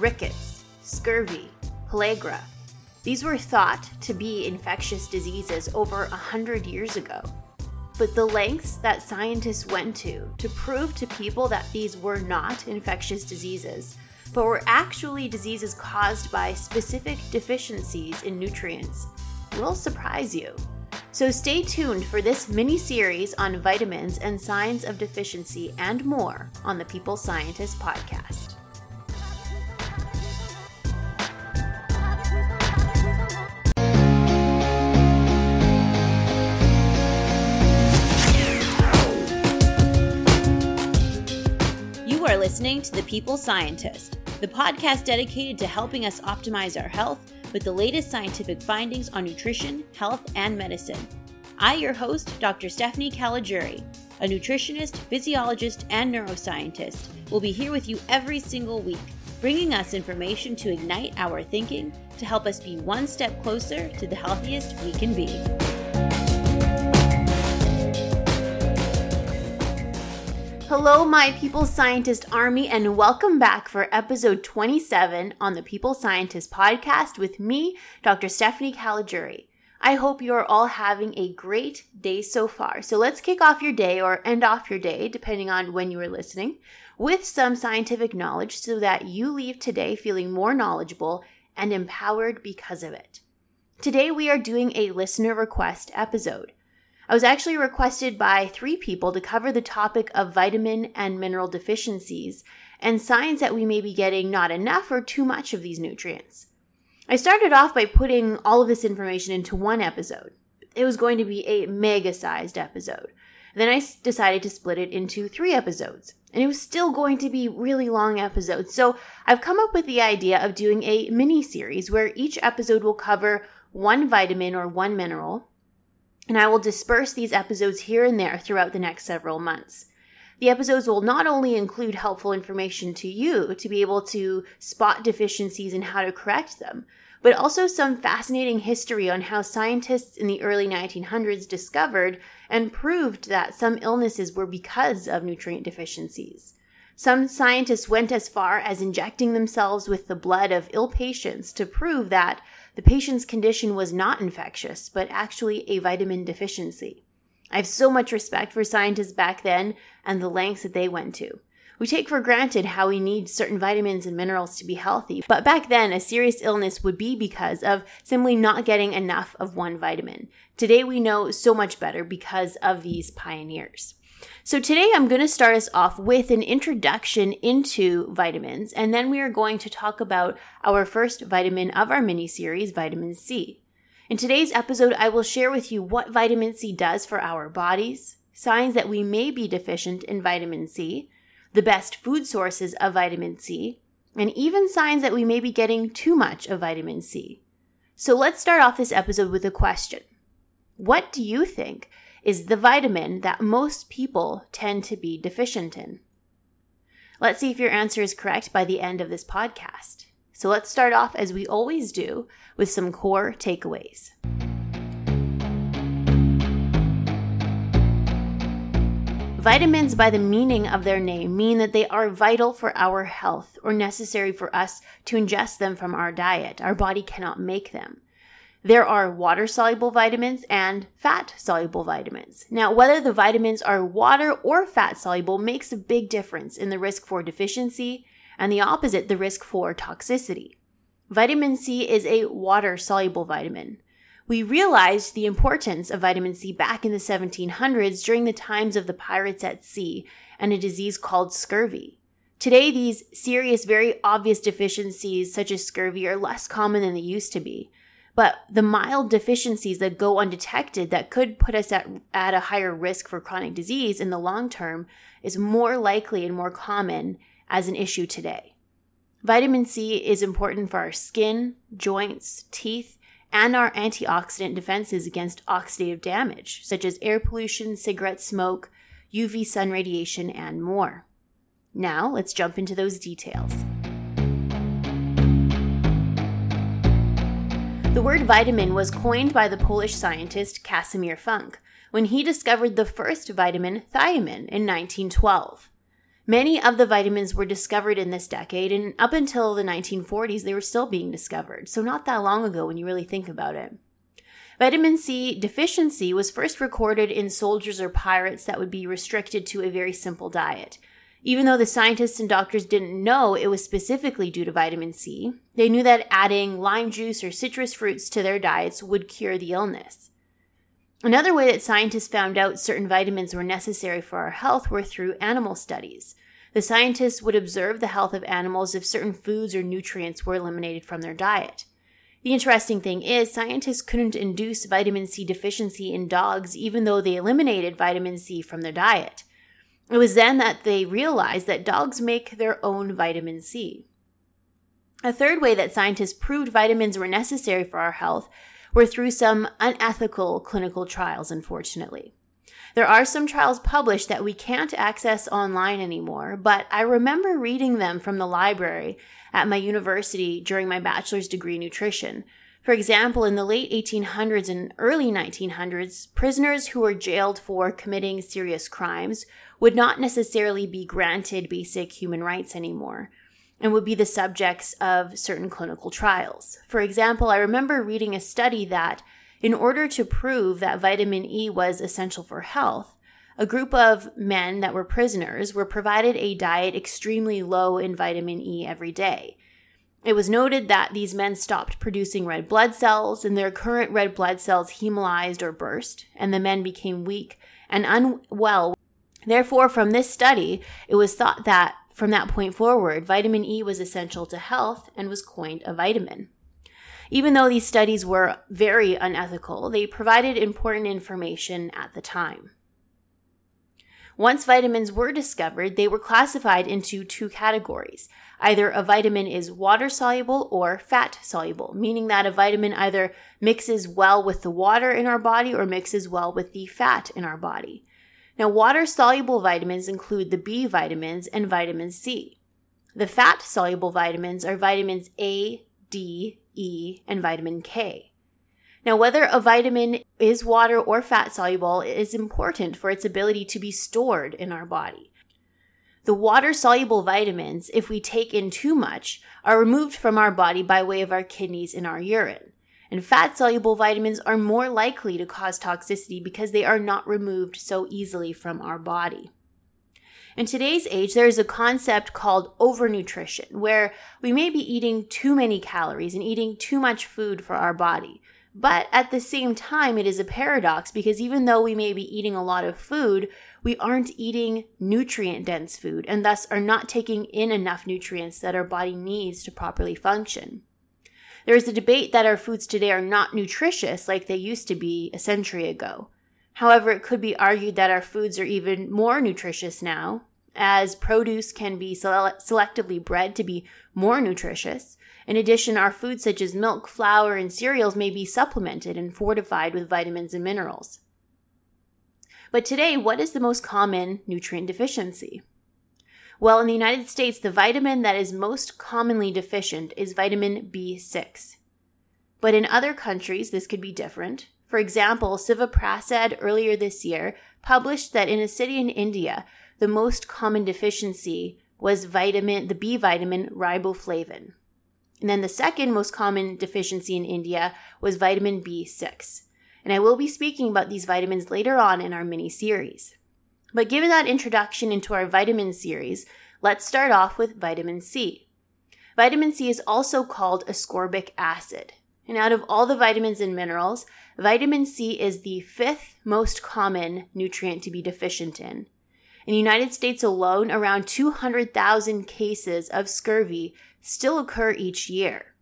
rickets, scurvy, pellagra. These were thought to be infectious diseases over a hundred years ago. But the lengths that scientists went to to prove to people that these were not infectious diseases, but were actually diseases caused by specific deficiencies in nutrients, will surprise you. So stay tuned for this mini series on vitamins and signs of deficiency and more on the People Scientist podcast. Listening to The People Scientist, the podcast dedicated to helping us optimize our health with the latest scientific findings on nutrition, health, and medicine. I, your host, Dr. Stephanie Caligiuri, a nutritionist, physiologist, and neuroscientist, will be here with you every single week, bringing us information to ignite our thinking to help us be one step closer to the healthiest we can be. Hello, my People Scientist Army, and welcome back for episode 27 on the People Scientist podcast with me, Dr. Stephanie Caligiuri. I hope you are all having a great day so far. So let's kick off your day or end off your day, depending on when you are listening, with some scientific knowledge so that you leave today feeling more knowledgeable and empowered because of it. Today, we are doing a listener request episode. I was actually requested by three people to cover the topic of vitamin and mineral deficiencies and signs that we may be getting not enough or too much of these nutrients. I started off by putting all of this information into one episode. It was going to be a mega sized episode. Then I decided to split it into three episodes. And it was still going to be really long episodes. So I've come up with the idea of doing a mini series where each episode will cover one vitamin or one mineral and I will disperse these episodes here and there throughout the next several months. The episodes will not only include helpful information to you to be able to spot deficiencies and how to correct them, but also some fascinating history on how scientists in the early 1900s discovered and proved that some illnesses were because of nutrient deficiencies. Some scientists went as far as injecting themselves with the blood of ill patients to prove that the patient's condition was not infectious, but actually a vitamin deficiency. I have so much respect for scientists back then and the lengths that they went to. We take for granted how we need certain vitamins and minerals to be healthy, but back then, a serious illness would be because of simply not getting enough of one vitamin. Today, we know so much better because of these pioneers. So today I'm going to start us off with an introduction into vitamins, and then we are going to talk about our first vitamin of our mini series, vitamin C. In today's episode, I will share with you what vitamin C does for our bodies, signs that we may be deficient in vitamin C, the best food sources of vitamin C, and even signs that we may be getting too much of vitamin C. So let's start off this episode with a question. What do you think is the vitamin that most people tend to be deficient in? Let's see if your answer is correct by the end of this podcast. So let's start off as we always do with some core takeaways. Vitamins, by the meaning of their name, mean that they are vital for our health or necessary for us to ingest them from our diet. Our body cannot make them. There are water soluble vitamins and fat soluble vitamins. Now, whether the vitamins are water or fat soluble makes a big difference in the risk for deficiency and the opposite, the risk for toxicity. Vitamin C is a water soluble vitamin. We realized the importance of vitamin C back in the 1700s during the times of the pirates at sea and a disease called scurvy. Today, these serious, very obvious deficiencies, such as scurvy, are less common than they used to be. But the mild deficiencies that go undetected that could put us at, at a higher risk for chronic disease in the long term is more likely and more common as an issue today. Vitamin C is important for our skin, joints, teeth, and our antioxidant defenses against oxidative damage, such as air pollution, cigarette smoke, UV sun radiation, and more. Now, let's jump into those details. The word vitamin was coined by the Polish scientist Casimir Funk when he discovered the first vitamin thiamine in 1912. Many of the vitamins were discovered in this decade, and up until the 1940s, they were still being discovered. So, not that long ago when you really think about it. Vitamin C deficiency was first recorded in soldiers or pirates that would be restricted to a very simple diet. Even though the scientists and doctors didn't know it was specifically due to vitamin C, they knew that adding lime juice or citrus fruits to their diets would cure the illness. Another way that scientists found out certain vitamins were necessary for our health were through animal studies. The scientists would observe the health of animals if certain foods or nutrients were eliminated from their diet. The interesting thing is, scientists couldn't induce vitamin C deficiency in dogs even though they eliminated vitamin C from their diet. It was then that they realized that dogs make their own vitamin C. A third way that scientists proved vitamins were necessary for our health were through some unethical clinical trials, unfortunately. There are some trials published that we can't access online anymore, but I remember reading them from the library at my university during my bachelor's degree in nutrition. For example, in the late 1800s and early 1900s, prisoners who were jailed for committing serious crimes would not necessarily be granted basic human rights anymore and would be the subjects of certain clinical trials. For example, I remember reading a study that, in order to prove that vitamin E was essential for health, a group of men that were prisoners were provided a diet extremely low in vitamin E every day. It was noted that these men stopped producing red blood cells and their current red blood cells hemolyzed or burst, and the men became weak and unwell. Therefore, from this study, it was thought that from that point forward, vitamin E was essential to health and was coined a vitamin. Even though these studies were very unethical, they provided important information at the time. Once vitamins were discovered, they were classified into two categories. Either a vitamin is water soluble or fat soluble, meaning that a vitamin either mixes well with the water in our body or mixes well with the fat in our body. Now, water soluble vitamins include the B vitamins and vitamin C. The fat soluble vitamins are vitamins A, D, E, and vitamin K. Now, whether a vitamin is water or fat soluble is important for its ability to be stored in our body. The water soluble vitamins, if we take in too much, are removed from our body by way of our kidneys and our urine and fat soluble vitamins are more likely to cause toxicity because they are not removed so easily from our body. In today's age, there is a concept called overnutrition, where we may be eating too many calories and eating too much food for our body. But at the same time, it is a paradox because even though we may be eating a lot of food, we aren't eating nutrient dense food and thus are not taking in enough nutrients that our body needs to properly function. There is a debate that our foods today are not nutritious like they used to be a century ago. However, it could be argued that our foods are even more nutritious now, as produce can be sele- selectively bred to be more nutritious. In addition, our foods such as milk, flour, and cereals may be supplemented and fortified with vitamins and minerals. But today, what is the most common nutrient deficiency? Well, in the United States, the vitamin that is most commonly deficient is vitamin B6. But in other countries, this could be different. For example, Siva Prasad earlier this year published that in a city in India, the most common deficiency was vitamin, the B vitamin riboflavin. And then the second most common deficiency in India was vitamin B6. And I will be speaking about these vitamins later on in our mini series. But given that introduction into our vitamin series, let's start off with vitamin C. Vitamin C is also called ascorbic acid. And out of all the vitamins and minerals, vitamin C is the fifth most common nutrient to be deficient in. In the United States alone, around 200,000 cases of scurvy still occur each year.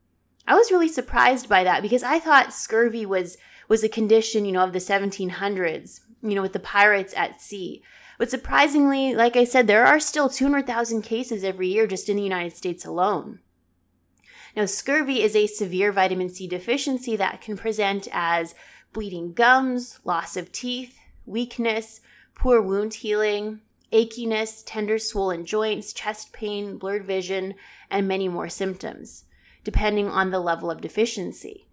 I was really surprised by that because I thought scurvy was was a condition, you know, of the 1700s, you know, with the pirates at sea. But surprisingly, like I said, there are still 200,000 cases every year just in the United States alone. Now, scurvy is a severe vitamin C deficiency that can present as bleeding gums, loss of teeth, weakness, poor wound healing, achiness, tender swollen joints, chest pain, blurred vision, and many more symptoms, depending on the level of deficiency.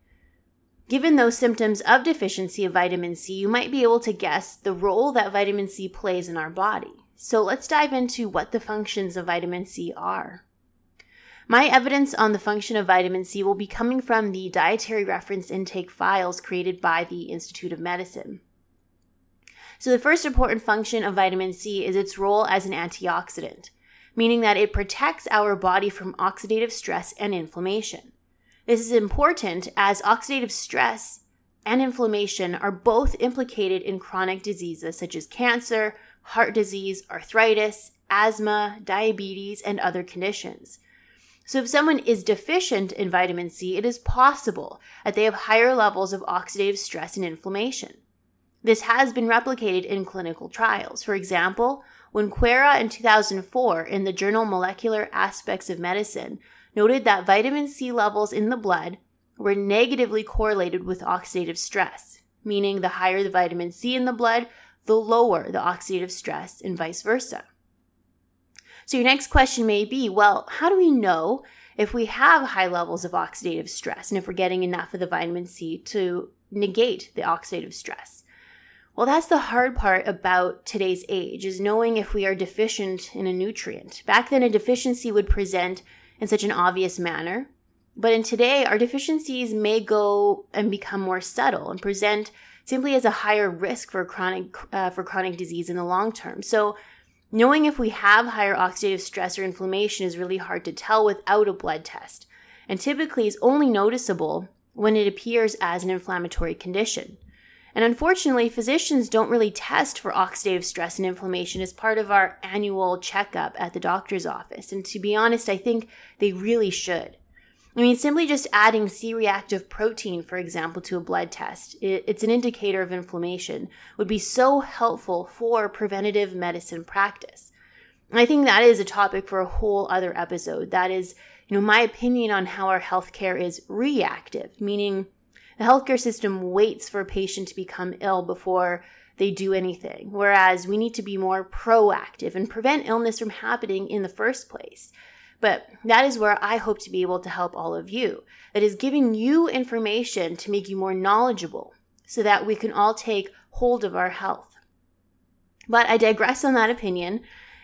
Given those symptoms of deficiency of vitamin C, you might be able to guess the role that vitamin C plays in our body. So let's dive into what the functions of vitamin C are. My evidence on the function of vitamin C will be coming from the dietary reference intake files created by the Institute of Medicine. So, the first important function of vitamin C is its role as an antioxidant, meaning that it protects our body from oxidative stress and inflammation. This is important as oxidative stress and inflammation are both implicated in chronic diseases such as cancer, heart disease, arthritis, asthma, diabetes, and other conditions. So, if someone is deficient in vitamin C, it is possible that they have higher levels of oxidative stress and inflammation. This has been replicated in clinical trials. For example, when Quera in 2004 in the journal Molecular Aspects of Medicine noted that vitamin C levels in the blood were negatively correlated with oxidative stress, meaning the higher the vitamin C in the blood, the lower the oxidative stress, and vice versa. So, your next question may be well, how do we know if we have high levels of oxidative stress and if we're getting enough of the vitamin C to negate the oxidative stress? Well, that's the hard part about today's age is knowing if we are deficient in a nutrient. Back then, a deficiency would present in such an obvious manner. But in today, our deficiencies may go and become more subtle and present simply as a higher risk for chronic uh, for chronic disease in the long term. So knowing if we have higher oxidative stress or inflammation is really hard to tell without a blood test, and typically is only noticeable when it appears as an inflammatory condition. And unfortunately, physicians don't really test for oxidative stress and inflammation as part of our annual checkup at the doctor's office. And to be honest, I think they really should. I mean, simply just adding C reactive protein, for example, to a blood test, it's an indicator of inflammation, would be so helpful for preventative medicine practice. And I think that is a topic for a whole other episode. That is, you know, my opinion on how our healthcare is reactive, meaning the healthcare system waits for a patient to become ill before they do anything, whereas we need to be more proactive and prevent illness from happening in the first place. But that is where I hope to be able to help all of you. That is giving you information to make you more knowledgeable so that we can all take hold of our health. But I digress on that opinion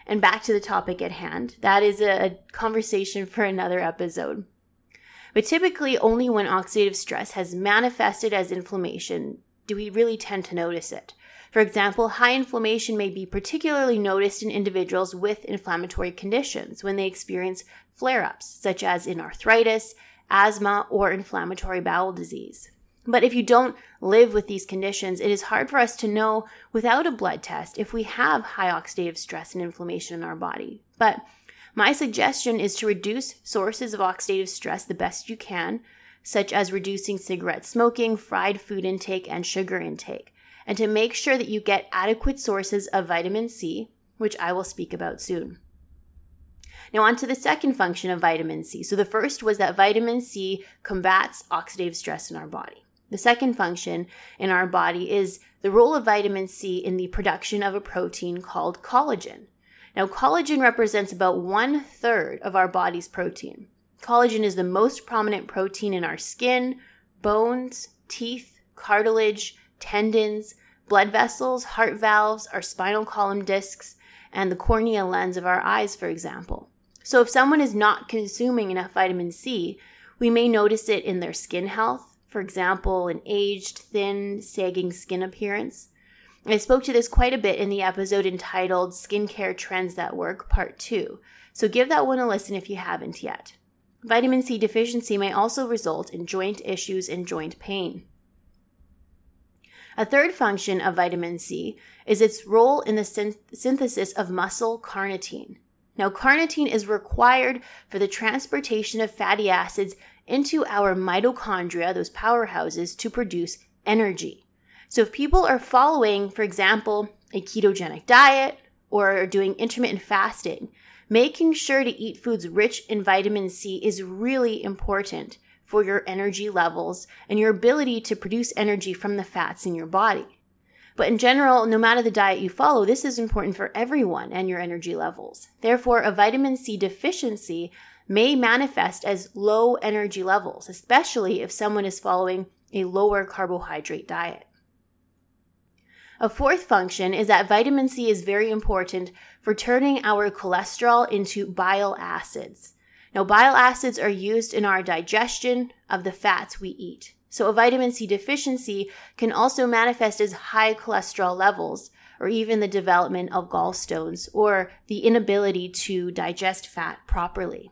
and back to the topic at hand. That is a conversation for another episode. But typically, only when oxidative stress has manifested as inflammation do we really tend to notice it. For example, high inflammation may be particularly noticed in individuals with inflammatory conditions when they experience flare ups, such as in arthritis, asthma, or inflammatory bowel disease. But if you don't live with these conditions, it is hard for us to know without a blood test if we have high oxidative stress and inflammation in our body. But my suggestion is to reduce sources of oxidative stress the best you can, such as reducing cigarette smoking, fried food intake, and sugar intake and to make sure that you get adequate sources of vitamin C, which I will speak about soon. Now, on to the second function of vitamin C. So, the first was that vitamin C combats oxidative stress in our body. The second function in our body is the role of vitamin C in the production of a protein called collagen. Now, collagen represents about one third of our body's protein. Collagen is the most prominent protein in our skin, bones, teeth, cartilage, tendons, blood vessels, heart valves, our spinal column discs, and the cornea lens of our eyes, for example. So, if someone is not consuming enough vitamin C, we may notice it in their skin health, for example, an aged, thin, sagging skin appearance. I spoke to this quite a bit in the episode entitled Skincare Trends That Work, Part 2, so give that one a listen if you haven't yet. Vitamin C deficiency may also result in joint issues and joint pain. A third function of vitamin C is its role in the synth- synthesis of muscle carnitine. Now, carnitine is required for the transportation of fatty acids into our mitochondria, those powerhouses, to produce energy. So, if people are following, for example, a ketogenic diet or doing intermittent fasting, making sure to eat foods rich in vitamin C is really important for your energy levels and your ability to produce energy from the fats in your body. But in general, no matter the diet you follow, this is important for everyone and your energy levels. Therefore, a vitamin C deficiency may manifest as low energy levels, especially if someone is following a lower carbohydrate diet. A fourth function is that vitamin C is very important for turning our cholesterol into bile acids. Now, bile acids are used in our digestion of the fats we eat. So, a vitamin C deficiency can also manifest as high cholesterol levels, or even the development of gallstones, or the inability to digest fat properly.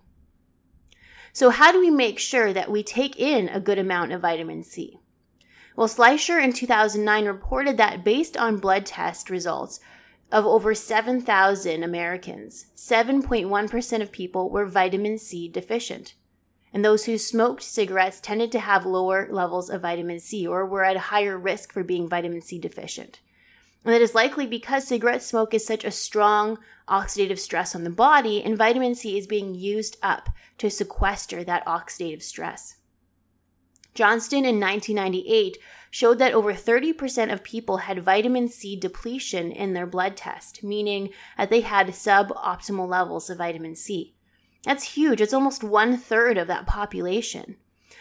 So, how do we make sure that we take in a good amount of vitamin C? Well, Schleicher in 2009 reported that based on blood test results, of over 7,000 Americans, 7.1% of people were vitamin C deficient. And those who smoked cigarettes tended to have lower levels of vitamin C or were at higher risk for being vitamin C deficient. And that is likely because cigarette smoke is such a strong oxidative stress on the body, and vitamin C is being used up to sequester that oxidative stress. Johnston in 1998 showed that over 30% of people had vitamin C depletion in their blood test, meaning that they had suboptimal levels of vitamin C. That's huge. It's almost one third of that population.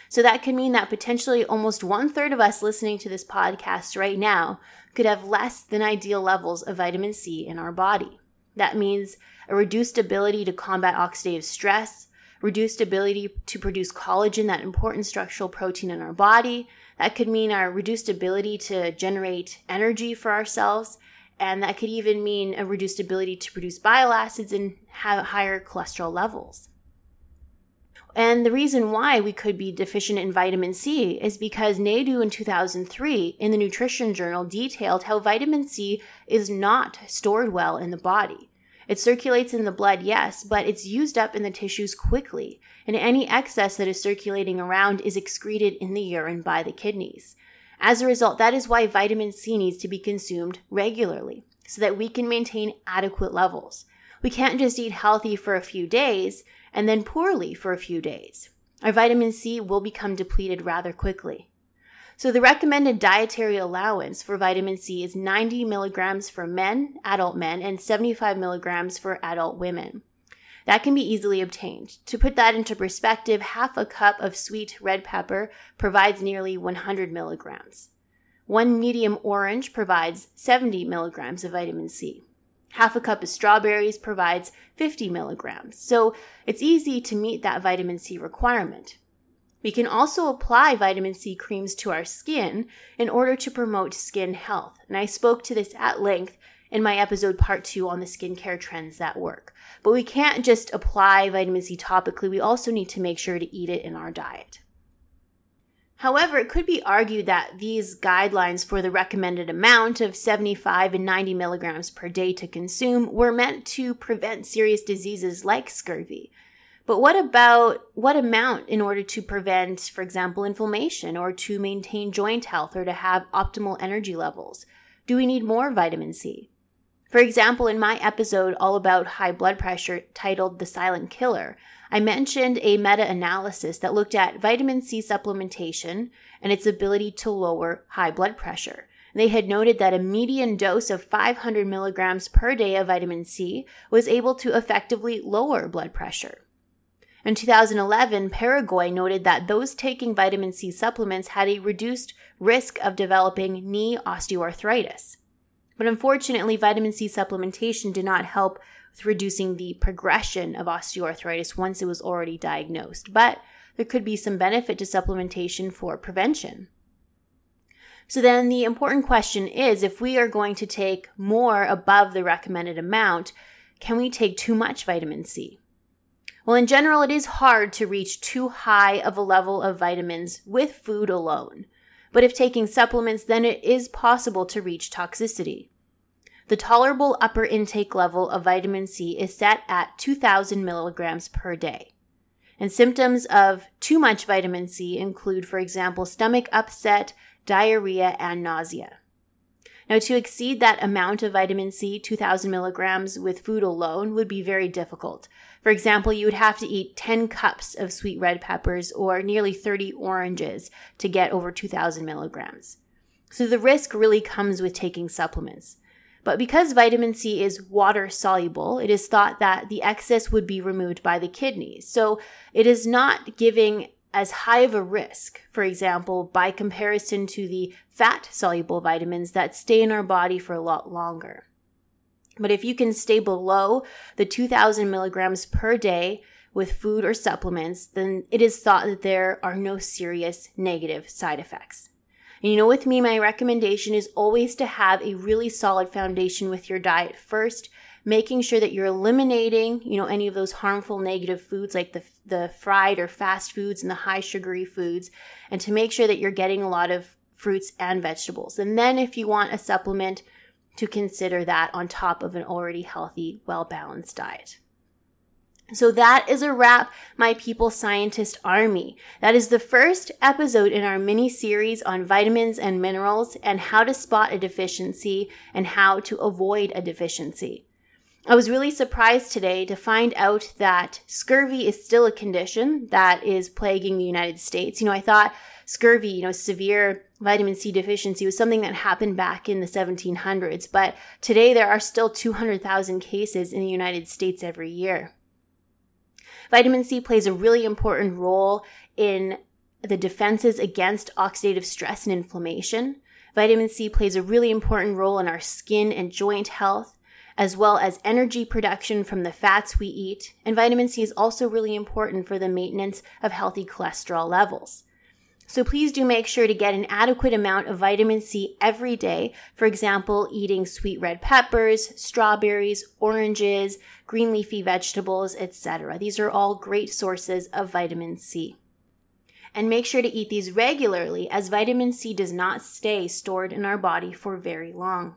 So that could mean that potentially almost one third of us listening to this podcast right now could have less than ideal levels of vitamin C in our body. That means a reduced ability to combat oxidative stress, reduced ability to produce collagen, that important structural protein in our body. That could mean our reduced ability to generate energy for ourselves. And that could even mean a reduced ability to produce bile acids and have higher cholesterol levels. And the reason why we could be deficient in vitamin C is because Naidu in 2003 in the Nutrition Journal detailed how vitamin C is not stored well in the body. It circulates in the blood, yes, but it's used up in the tissues quickly, and any excess that is circulating around is excreted in the urine by the kidneys. As a result, that is why vitamin C needs to be consumed regularly so that we can maintain adequate levels. We can't just eat healthy for a few days and then poorly for a few days. Our vitamin C will become depleted rather quickly. So the recommended dietary allowance for vitamin C is 90 milligrams for men, adult men, and 75 milligrams for adult women. That can be easily obtained. To put that into perspective, half a cup of sweet red pepper provides nearly 100 milligrams. One medium orange provides 70 milligrams of vitamin C. Half a cup of strawberries provides 50 milligrams. So it's easy to meet that vitamin C requirement. We can also apply vitamin C creams to our skin in order to promote skin health. And I spoke to this at length in my episode part two on the skincare trends that work. But we can't just apply vitamin C topically, we also need to make sure to eat it in our diet. However, it could be argued that these guidelines for the recommended amount of 75 and 90 milligrams per day to consume were meant to prevent serious diseases like scurvy. But what about what amount in order to prevent, for example, inflammation or to maintain joint health or to have optimal energy levels? Do we need more vitamin C? For example, in my episode all about high blood pressure titled The Silent Killer, I mentioned a meta analysis that looked at vitamin C supplementation and its ability to lower high blood pressure. They had noted that a median dose of 500 milligrams per day of vitamin C was able to effectively lower blood pressure. In 2011, Peregoy noted that those taking vitamin C supplements had a reduced risk of developing knee osteoarthritis. But unfortunately, vitamin C supplementation did not help with reducing the progression of osteoarthritis once it was already diagnosed. But there could be some benefit to supplementation for prevention. So then the important question is if we are going to take more above the recommended amount, can we take too much vitamin C? Well, in general, it is hard to reach too high of a level of vitamins with food alone. But if taking supplements, then it is possible to reach toxicity. The tolerable upper intake level of vitamin C is set at 2,000 milligrams per day. And symptoms of too much vitamin C include, for example, stomach upset, diarrhea, and nausea. Now, to exceed that amount of vitamin C, 2,000 milligrams with food alone, would be very difficult. For example, you would have to eat 10 cups of sweet red peppers or nearly 30 oranges to get over 2,000 milligrams. So the risk really comes with taking supplements. But because vitamin C is water soluble, it is thought that the excess would be removed by the kidneys. So it is not giving as high of a risk, for example, by comparison to the fat soluble vitamins that stay in our body for a lot longer. But if you can stay below the 2000 milligrams per day with food or supplements, then it is thought that there are no serious negative side effects. And you know, with me, my recommendation is always to have a really solid foundation with your diet first making sure that you're eliminating, you know, any of those harmful negative foods like the the fried or fast foods and the high sugary foods and to make sure that you're getting a lot of fruits and vegetables. And then if you want a supplement to consider that on top of an already healthy, well-balanced diet. So that is a wrap, my people scientist army. That is the first episode in our mini series on vitamins and minerals and how to spot a deficiency and how to avoid a deficiency. I was really surprised today to find out that scurvy is still a condition that is plaguing the United States. You know, I thought scurvy, you know, severe vitamin C deficiency was something that happened back in the 1700s, but today there are still 200,000 cases in the United States every year. Vitamin C plays a really important role in the defenses against oxidative stress and inflammation. Vitamin C plays a really important role in our skin and joint health as well as energy production from the fats we eat. And vitamin C is also really important for the maintenance of healthy cholesterol levels. So please do make sure to get an adequate amount of vitamin C every day. For example, eating sweet red peppers, strawberries, oranges, green leafy vegetables, etc. These are all great sources of vitamin C. And make sure to eat these regularly as vitamin C does not stay stored in our body for very long.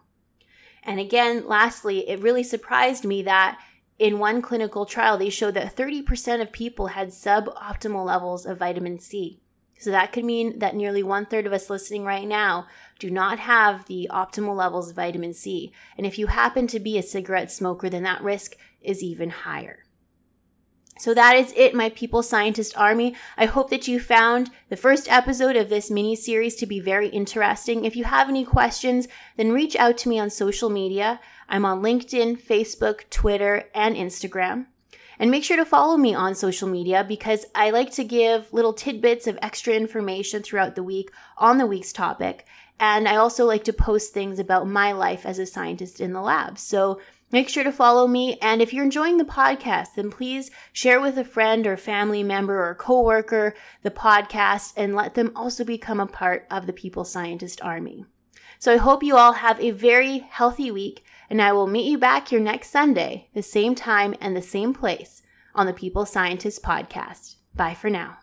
And again, lastly, it really surprised me that in one clinical trial, they showed that 30% of people had suboptimal levels of vitamin C. So that could mean that nearly one third of us listening right now do not have the optimal levels of vitamin C. And if you happen to be a cigarette smoker, then that risk is even higher. So that is it, my people scientist army. I hope that you found the first episode of this mini series to be very interesting. If you have any questions, then reach out to me on social media. I'm on LinkedIn, Facebook, Twitter, and Instagram. And make sure to follow me on social media because I like to give little tidbits of extra information throughout the week on the week's topic. And I also like to post things about my life as a scientist in the lab. So Make sure to follow me. And if you're enjoying the podcast, then please share with a friend or family member or coworker the podcast and let them also become a part of the People Scientist Army. So I hope you all have a very healthy week, and I will meet you back here next Sunday, the same time and the same place on the People Scientist podcast. Bye for now.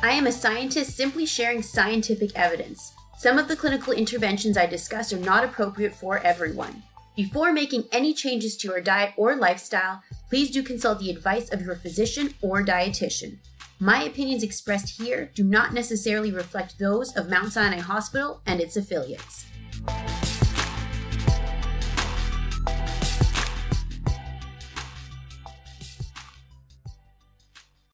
I am a scientist simply sharing scientific evidence. Some of the clinical interventions I discuss are not appropriate for everyone. Before making any changes to your diet or lifestyle, please do consult the advice of your physician or dietitian. My opinions expressed here do not necessarily reflect those of Mount Sinai Hospital and its affiliates.